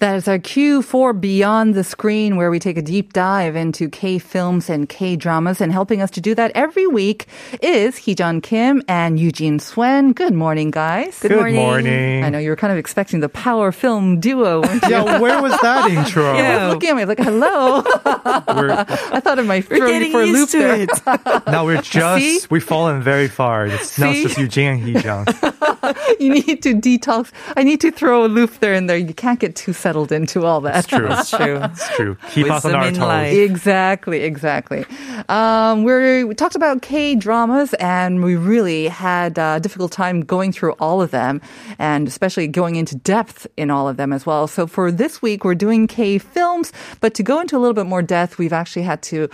That is our cue for Beyond the Screen, where we take a deep dive into K films and K dramas. And helping us to do that every week is Heejun Kim and Eugene Swen. Good morning, guys. Good, morning. I know you were kind of expecting the power film duo. Yeah, where was that intro? I was looking at me like, hello. I thought it might throw you for a loop there. now we're See? just, we've fallen very far. It's now it's just Eugene and Heejung. you need to detox. I need to throw a loop there and there. You can't get too settled into all that. It's true. That's true. It's true. Keep us on our toes. life. Exactly, exactly. Um, we're, we talked about K dramas, and we really had a difficult time going through all of them, and especially going into depth in all of them as well. So for this week, we're doing K films, but to go into a little bit more depth, we've actually had to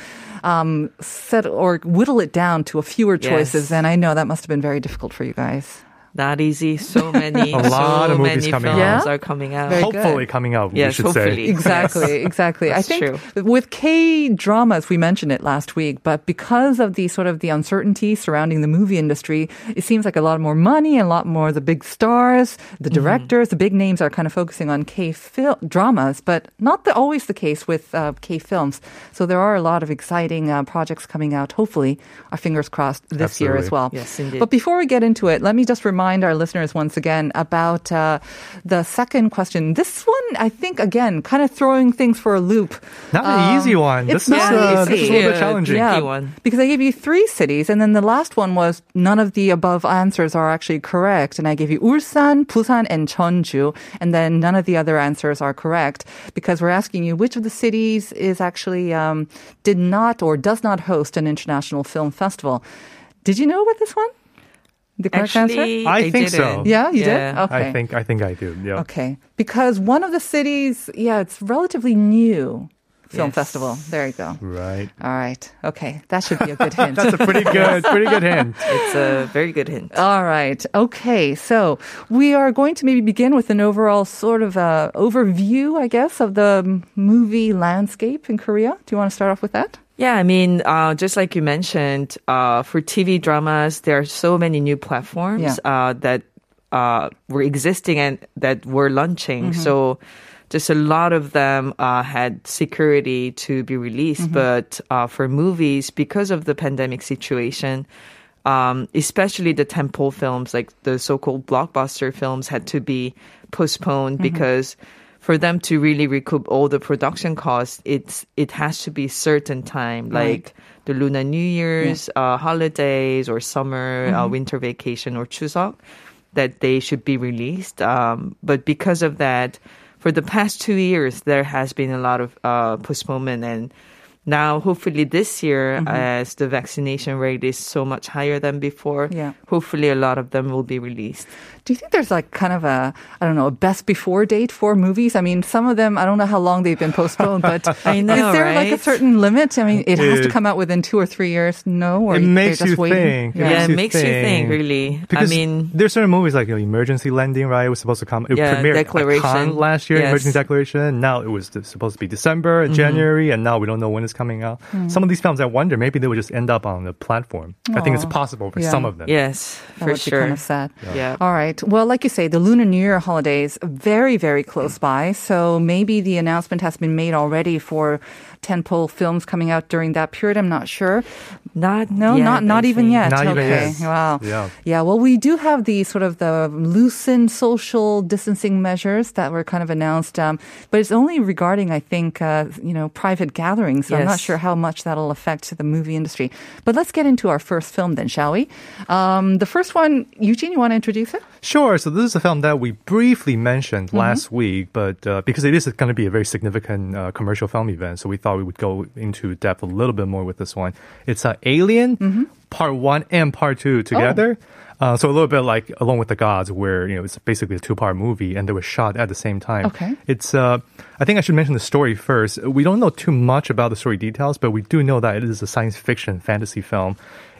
um, set or whittle it down to a fewer Yes. choices, and I know that must have been very difficult for you guys. Not easy. So many, A lot so of movies many coming films out. are coming out. Very Hopefully good. coming out, Yes, we should hopefully. say. Exactly, exactly. I think true. with K dramas, we mentioned it last week, but because of the sort of the uncertainty surrounding the movie industry, it seems like a lot more money and a lot more the big stars, the Mm-hmm. directors, the big names are kind of focusing on K fil- dramas, but not the, always the case with uh, K films. So there are a lot of exciting uh, projects coming out. Hopefully, our fingers crossed this year as well. Yes, indeed. But before we get into it, let me just remind our listeners once again about uh, the second question. This one, I think, again, kind of throwing things for a loop. Not an easy one. it's This is, not uh, easy. this is a little bit Yeah, challenging. yeah. Yeah, one. because I gave you three cities, and then the last one was none of the above answers are actually correct. And I gave you Ulsan, Busan, and Jeonju, and then none of the other answers are correct because we're asking you which of the cities is actually um, did not or does not host an international film festival. Did you know about this one? The correct answer? Actually, I think so. didn't. Yeah, you did? Okay. I think I think I do. Yeah. Okay. Because one of the cities, yeah, it's relatively new film Yes. festival. There you go. Right. All right. Okay. That should be a good hint. That's a pretty good, pretty good hint. It's a very good hint. All right. Okay. So we are going to maybe begin with an overall sort of uh, overview, I guess, of the movie landscape in Korea. Do you want to start off with that? Yeah, I mean, uh, just like you mentioned, uh, for TV dramas, there are so many new platforms Yeah. uh, that uh, were existing and that were launching. So just a lot of them uh, had security to be released. But uh, for movies, because of the pandemic situation, um, especially the tentpole films, like the so-called blockbuster films, had to be postponed because for them to really recoup all the production costs, it's it has to be certain time, like the Lunar New Year's, uh, holidays, or summer, uh, winter vacation, or Chuseok, that they should be released. Um, but because of that, for the past two years, there has been a lot of uh, postponement and. Now, hopefully this year, as the vaccination rate is so much higher than before, Yeah. hopefully a lot of them will be released. Do you think there's like kind of a, I don't know, a best before date for movies? I mean, some of them, I don't know how long they've been postponed, but I know, is there like a certain limit? I mean, it has to come out within two or three years. No, or It makes just you waiting? think. Yeah. Yeah, it you makes you think, really. Because I mean, there's certain movies like you know, Emergency Landing, right? It was supposed to come. It Yeah, premiered at Declaration. Cannes last year, Yes. Emergency Declaration. Now it was supposed to be December, Mm-hmm. January, and now we don't know when it's coming out. Mm. Some of these films, I wonder, maybe they would just end up on the platform. I think it's possible for Yeah. some of them. yes, That for would be sure. kind of sad. Yeah. All right. Well, like you say, the Lunar New Year holidays very, very close by. So maybe the announcement has been made already for tentpole films coming out during that period. I'm not sure. Not No, yet, not not I even think. yet. Not even okay. yet. Wow. Yeah. Yeah. Well, we do have the sort of the loosened social distancing measures that were kind of announced, um, but it's only regarding, I think, uh, you know, private gatherings. So I'm not sure how much that'll affect the movie industry. But let's get into our first film then, shall we? Um, the first one, Eugene, you want to introduce it? Sure. So this is a film that we briefly mentioned Mm-hmm. last week, but uh, because it is going to be a very significant uh, commercial film event, so we thought we would go into depth a little bit more with this one. It's uh, Alien, Mm-hmm. Part One and Part Two together. Uh, so a little bit like Along with the Gods, where you know it's basically a two-part movie, and they were shot at the same time. Okay. It's. Uh, I think I should mention the story first. We don't know too much about the story details, but we do know that it is a science fiction fantasy film.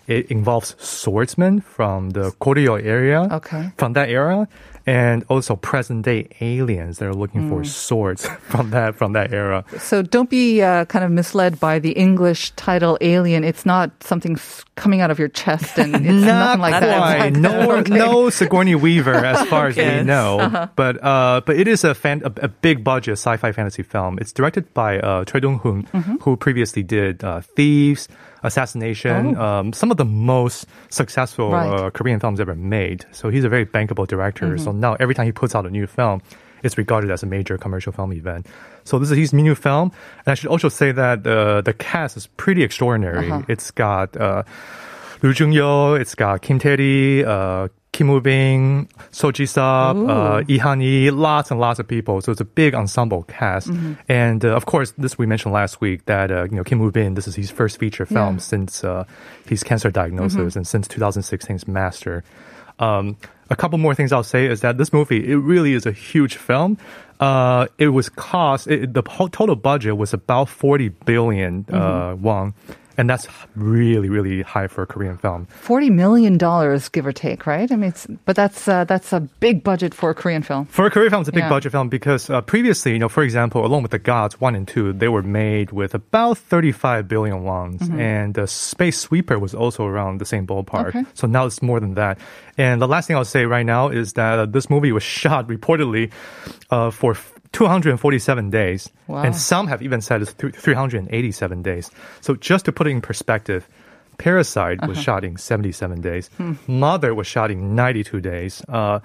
It involves swordsmen from the Goryeo area, Okay. from that era, and also present-day aliens that are looking for swords from that from that era. So don't be uh, kind of misled by the English title Alien. It's not something coming out of your chest and it's nothing like that. No, okay. no Sigourney Weaver, as far as we know. Uh-huh. But uh, but it is a fan, a, a big budget sci-fi fantasy film. It's directed by uh, Choi Dong Hoon, Mm-hmm. who previously did uh, Thieves, Assassination, um, some of the most successful Oh. Right. uh, Korean films ever made. So he's a very bankable director. So Mm-hmm. now every time he puts out a new film. It's regarded as a major commercial film event. So this is his new film, and I should also say that uh, the cast is pretty extraordinary. Uh-huh. It's got uh, Ryu Jun-yeol, it's got Kim Tae-ri, uh, Kim Woo-bin, So Ji-sub, uh, Lee lots and lots of people. So it's a big ensemble cast. And uh, of course, this we mentioned last week that uh, you know Kim Woo-bin, this is his first feature film Yeah. since uh, his cancer diagnosis and since 2016's Master. Um, a couple more things I'll say is that this movie it really is a huge film. Uh, it was cost it, the total budget was about 40 billion uh, won, and that's really really high for a Korean film. Forty million dollars, give or take, right? I mean, it's, but that's uh, that's a big budget for a Korean film. For a Korean film, it's a big Yeah. budget film because uh, previously, you know, for example, Along with the Gods 1 and 2, they were made with about 35 billion wons. Mm-hmm. And uh, Space Sweeper was also around the same ballpark. Okay. So now it's more than that. And the last thing I'll say right now is that uh, this movie was shot reportedly uh, for 247 days. Wow. And some have even said it's 387 days. So just to put it in perspective, Parasite Uh-huh. was shot in 77 days. Hmm. Mother was shot in 92 days. Uh,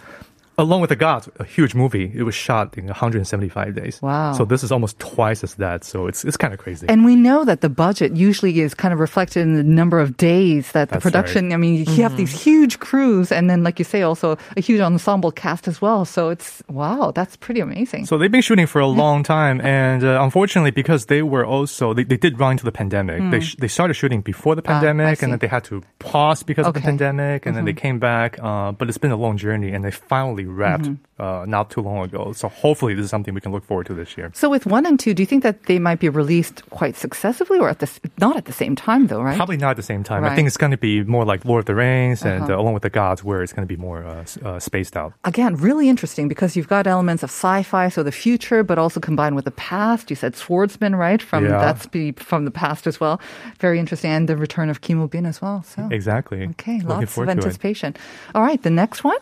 Along with the Gods, a huge movie, it was shot in 175 days. Wow. So this is almost twice as that. So it's it's kind of crazy. And we know that the budget usually is kind of reflected in the number of days that the That's production. I mean, you have these huge crews, and then, like you say, also a huge ensemble cast as well. So it's wow, that's pretty amazing. So they've been shooting for a long time, and uh, unfortunately, because they were also they, they did run into the pandemic. They sh- they started shooting before the Hmm. Ah, I pandemic, see. and then they had to pause because of the Okay. Mm-hmm. pandemic, and then they came back. Uh, but it's been a long journey, and they finally wrapped Mm-hmm. uh, not too long ago. So hopefully, this is something we can look forward to this year. So with one and two, do you think that they might be released quite successively, or at the not at the same time though, right? Probably not at the same time. Right. I think it's going to be more like Lord of the Rings and Uh-huh. uh, Along with the Gods, where it's going to be more uh, uh, spaced out. Again, really interesting because you've got elements of sci-fi, so the future, but also combined with the past. You said swordsman, right? From Yeah. that's be from the past as well. Very interesting, and the return of Kim Bin as well. So Exactly. okay, Looking lots of forward to it. anticipation. All right, the next one.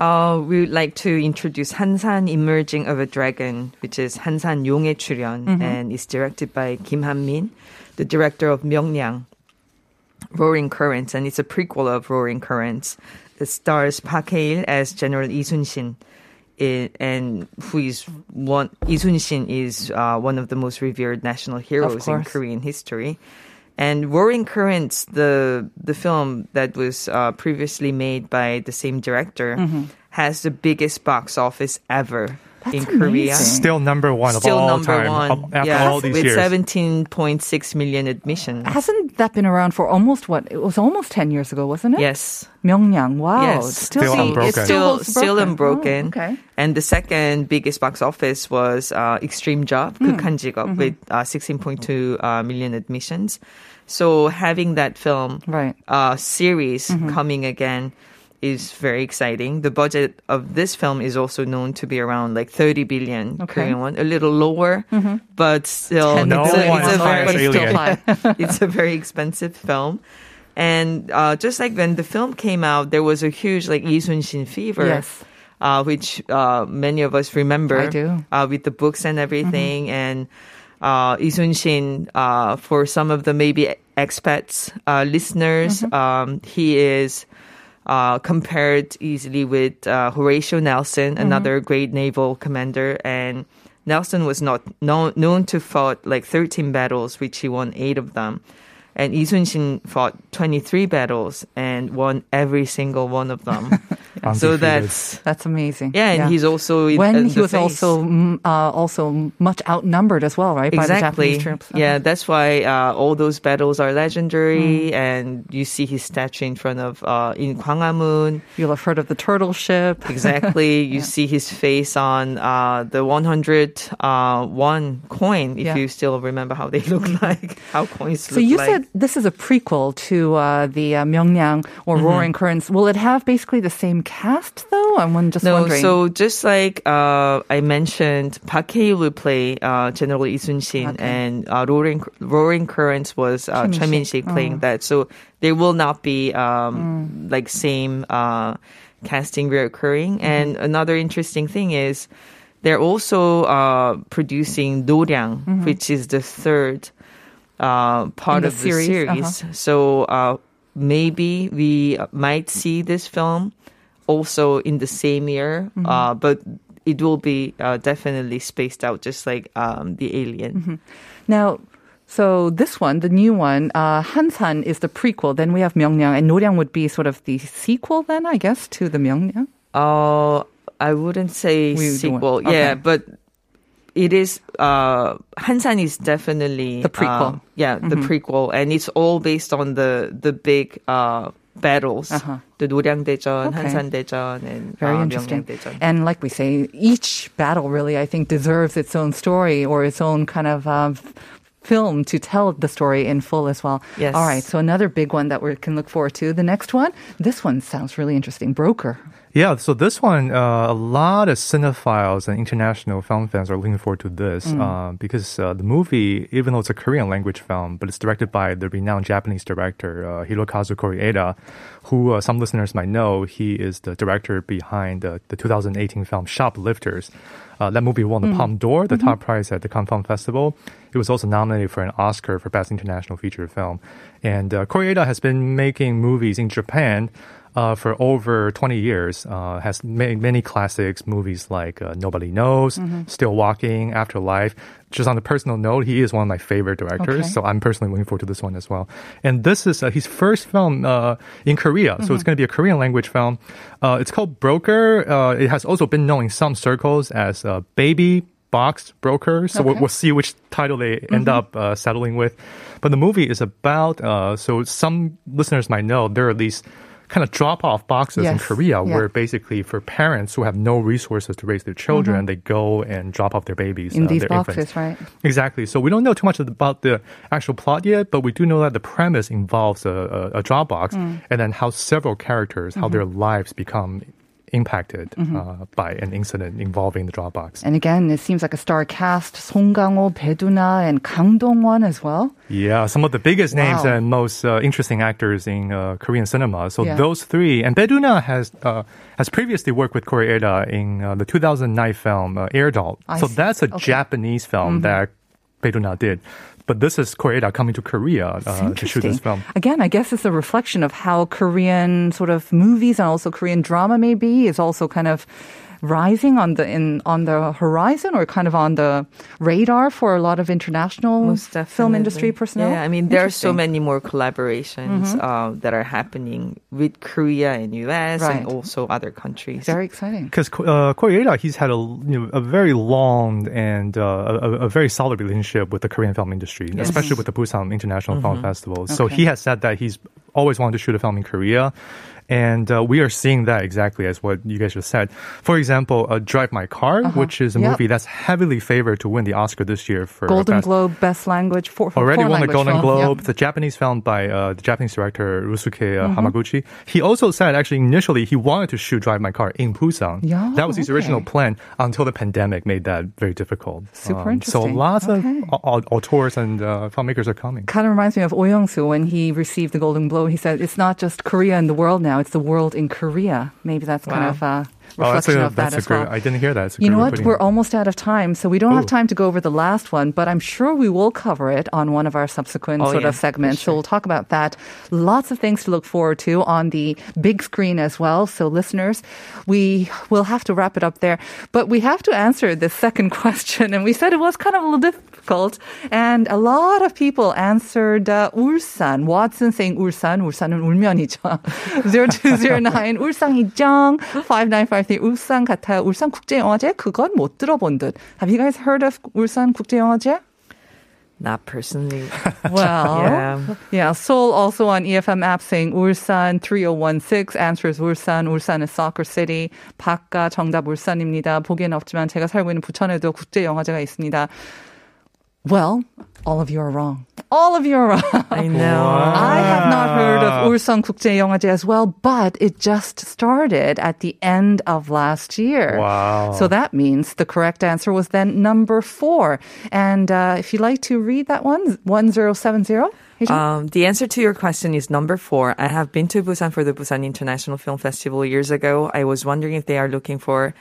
Uh, we would like to introduce Hansan Emerging of a Dragon, which is Hansan 용의 출연, and is directed by Kim Han-min, the director of Myeongyang, Roaring Currents, and it's a prequel of Roaring Currents. It stars Park Hae-il as General Lee Sun-shin, it, and who is one Lee Sun-shin is uh, one of the most revered national heroes in course. Korean history. And Roaring Currents, the the film that was uh, previously made by the same director, has the biggest box office ever in Korea. amazing. Still number one Still of all number time one. after yeah, all these with years. 17.6 million admissions. Hasn't that been around for almost what? It was almost 10 years ago, wasn't it? Yes. Myeongnyang. Wow. Yes. Still, still unbroken. It's still, still unbroken. Oh, okay. And the second biggest box office was uh, Extreme Job, mm. mm-hmm. with uh, 16.2 uh, million admissions. So having that film right. Uh, series mm-hmm. coming again, is very exciting. The budget of this film is also known to be around like 30 billion Okay. Mm-hmm. Korean won, a little lower, but still, No it's, a, it's a very still it's a very expensive film. And uh, just like when the film came out, there was a huge like Lee Sun-shin fever, Yes. uh, which uh, many of us remember. I do. Uh, with the books and everything. And uh, Lee Sun-shin, uh, for some of the maybe expats, uh, listeners, um, he is uh, compared easily with uh, Horatio Nelson, another great naval commander. And Nelson was not known, known to fought like 13 battles, which he won eight of them. And Lee Sun-shin fought 23 battles and won every single one of them. so that's That's amazing. yeah, and he's also in, when uh, he the was face. also mm, uh, also much outnumbered as well, right? By the exactly Japanese troops. yeah that's why uh, all those battles are legendary Mm. and you see his statue in front of uh, in Gwanghwamun You'll have heard of the turtle ship. exactly you see his face on uh, the 100 uh, one coin if Yeah. you still remember how they look like how coins look like. So look you like said this is a prequel to uh, the uh, Myeongnyang or Mm-hmm. Roaring Currents. Will it have basically the same cast though? I'm just no, wondering. so just like uh, I mentioned, Park Hae will play uh, General Lee Sun Shin, Okay. and uh, Roaring Roaring Currents was uh, Choi Min. Sik playing that. So they will not be um, like same uh, casting reoccurring. And another interesting thing is they're also uh, producing Noryang, which is the third uh, part the of the series, series. uh-huh. So uh, maybe we might see this film also in the same year, Mm-hmm. uh, but it will be uh, definitely spaced out, just like um, the Alien. Mm-hmm. now, so this one, the new one, uh, Hansan is the prequel. Then we have Myeongnyang, and Noryang would be sort of the sequel. Then I guess to the Myeongnyang. Uh, I wouldn't say We sequel, okay. yeah, but it is. Uh, Hansan is definitely The prequel. uh, yeah, the prequel, and it's all based on the the big uh, battles, Uh-huh. the Noryang Daejeon, Okay. Hansan Daejeon, and Very uh, interesting. And like we say, each battle really, I think, deserves its own story or its own kind of uh, film to tell the story in full as well. Yes. All right. So another big one that we can look forward to. The next one, this one sounds really interesting. Broker. Yeah, so this one, uh, a lot of cinephiles and international film fans are looking forward to this Mm. uh, because uh, the movie, even though it's a Korean language film, but it's directed by the renowned Japanese director uh, Hirokazu Koreeda, who uh, some listeners might know. He is the director behind uh, the 2018 film Shoplifters. Uh, that movie won the Mm. Palme d'Or, the Mm-hmm. top prize at the Cannes Film Festival. It was also nominated for an Oscar for Best International Feature Film. And uh, Koreeda has been making movies in Japan uh, for over 20 years. Uh, has made many classics, movies like uh, Nobody Knows, Mm-hmm. Still Walking, Afterlife. Just on a personal note, he is one of my favorite directors, Okay. so I'm personally looking forward to this one as well. And this is uh, his first film uh, in Korea, so Mm-hmm. it's going to be a Korean language film. Uh, it's called Broker. Uh, it has also been known in some circles as uh, Baby Box Broker. So we'll, we'll see which title they end up uh, settling with. But the movie is about, uh, so some listeners might know there are these kind of drop off boxes in Korea Yeah. where basically for parents who have no resources to raise their children, they go and drop off their babies. Mm-hmm. In uh, these their boxes, infants. right? Exactly. So we don't know too much about the actual plot yet, but we do know that the premise involves a, a, a Dropbox Mm. and then how several characters, how their Mm-hmm. lives become impacted uh, by an incident involving the Dropbox. And again, it seems like a star cast. Song Kang-ho, Bae Doona, and Kang Dong-won as well. Yeah, some of the biggest names and most uh, interesting actors in uh, Korean cinema. So Yeah. those three, and Bae Doona has uh, has previously worked with Koreeda in uh, the 2009 film uh, Air Doll. I so see. that's a Okay. Mm-hmm. Japanese film that Bae Doona did. But this is Koreeda coming to Korea uh, to shoot this film. Again, I guess it's a reflection of how Korean sort of movies and also Korean drama maybe is also kind of rising on the in on the horizon or kind of on the radar for a lot of international film industry personnel. Yeah, I mean there are so many more collaborations uh, that are happening with Korea and US Right. and also other countries. Very exciting. Because uh, Koreeda, he's had a you know, a very long and uh, a, a very solid relationship with the Korean film industry, especially with the Busan International Film Festival. So Okay. he has said that he's always wanted to shoot a film in Korea. And uh, we are seeing that exactly as what you guys just said. For example, uh, Drive My Car, which is a Yep. movie that's heavily favored to win the Oscar this year for Golden best Globe Best Language for, for already won the Golden film. Globe. Yep. The Japanese film by uh, the Japanese director Ryusuke uh, Mm-hmm. Hamaguchi. He also said actually initially he wanted to shoot Drive My Car in Busan. Yeah, that was his original plan until the pandemic made that very difficult. Um, Super So lots Okay. of au- au- auteurs and uh, filmmakers are coming. Kind of reminds me of Oh Young-soo when he received the Golden Globe. He said, "It's not just Korea in the world now; it's the world in Korea." Maybe that's kind Wow. of uh, Oh, that's reflection a, of that that's as a good. well. I didn't hear that. It's a You good know way what? of putting We're it. almost out of time, so we don't have Ooh. time to go over the last one, but I'm sure we will cover it on one of our subsequent Oh, sort yeah, of segments. So we'll talk about that. Lots of things to look forward to on the big screen as well. So listeners, we will have to wrap it up there, but we have to answer this second question. And we said it was kind of a little difficult. And a lot of people answered uh, 울산. Watson saying 울산. 울산은 울면이죠. 0209 울산이정 5953 울산 같아요. 울산 국제 영화제? 그건 못 들어본 듯. Have you guys heard of 울산 국제 영화제? Not personally. Well, Yeah. yeah. Seoul also on EFM app saying 울산 3016 answers 울산. 울산 is soccer city. 박가 정답 울산입니다. 보기에는 없지만 제가 살고 있는 부천에도 국제 영화제가 있습니다. Well, all of you are wrong. All of you are wrong. I know. Wow. I have not heard of Ulsan Kukje Yonghaje as well, but it just started at the end of last year. Wow. So that means the correct answer was then number four. And uh, if you'd like to read that one, 1070. Um, the answer to your question is number four. I have been to Busan for the Busan International Film Festival years ago. I was wondering if they are looking for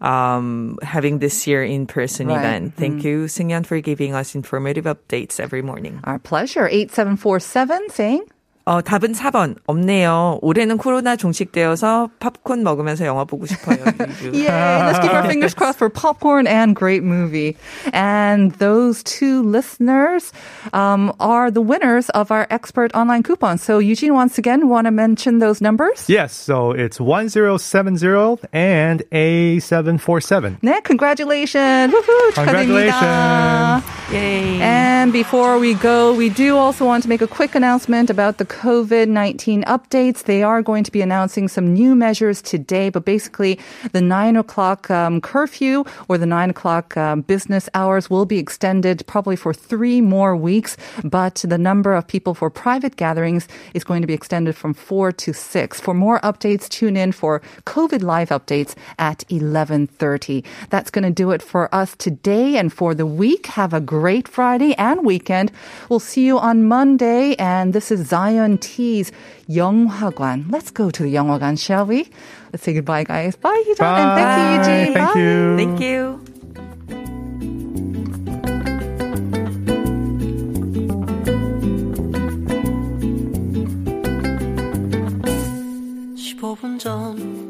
um, having this year in person Right. event. Thank you, Singyeon, for giving us informative updates every morning. Our pleasure. 8747 saying, 어, 답은 4번. 없네요. 올해는 코로나 종식되어서 팝콘 먹으면서 영화 보고 싶어요. Yay! Let's keep our fingers crossed for popcorn and great movie. And those two listeners um, are the winners of our expert online coupon. So Eugene, once again, want to mention those numbers? Yes, so it's 1070 and A747. 네, congratulations. Woohoo, 축하드립니다. Congratulations. Yay. And before we go, we do also want to make a quick announcement about the COVID 19 updates. They are going to be announcing some new measures today, but basically, the 9 o'clock um, curfew or the 9 o'clock um, business hours will be extended probably for three more weeks. But the number of people for private gatherings is going to be extended from 4 to 6. For more updates, tune in for COVID live updates at 11:30. That's going to do it for us today and for the week. Have a great Friday and weekend. We'll see you on Monday and this is Zion T's 영화관. Let's go to the 영화관, shall we? Let's say goodbye guys. Bye, Hee and thank you Eugene. Thank Bye. you. Thank you. 전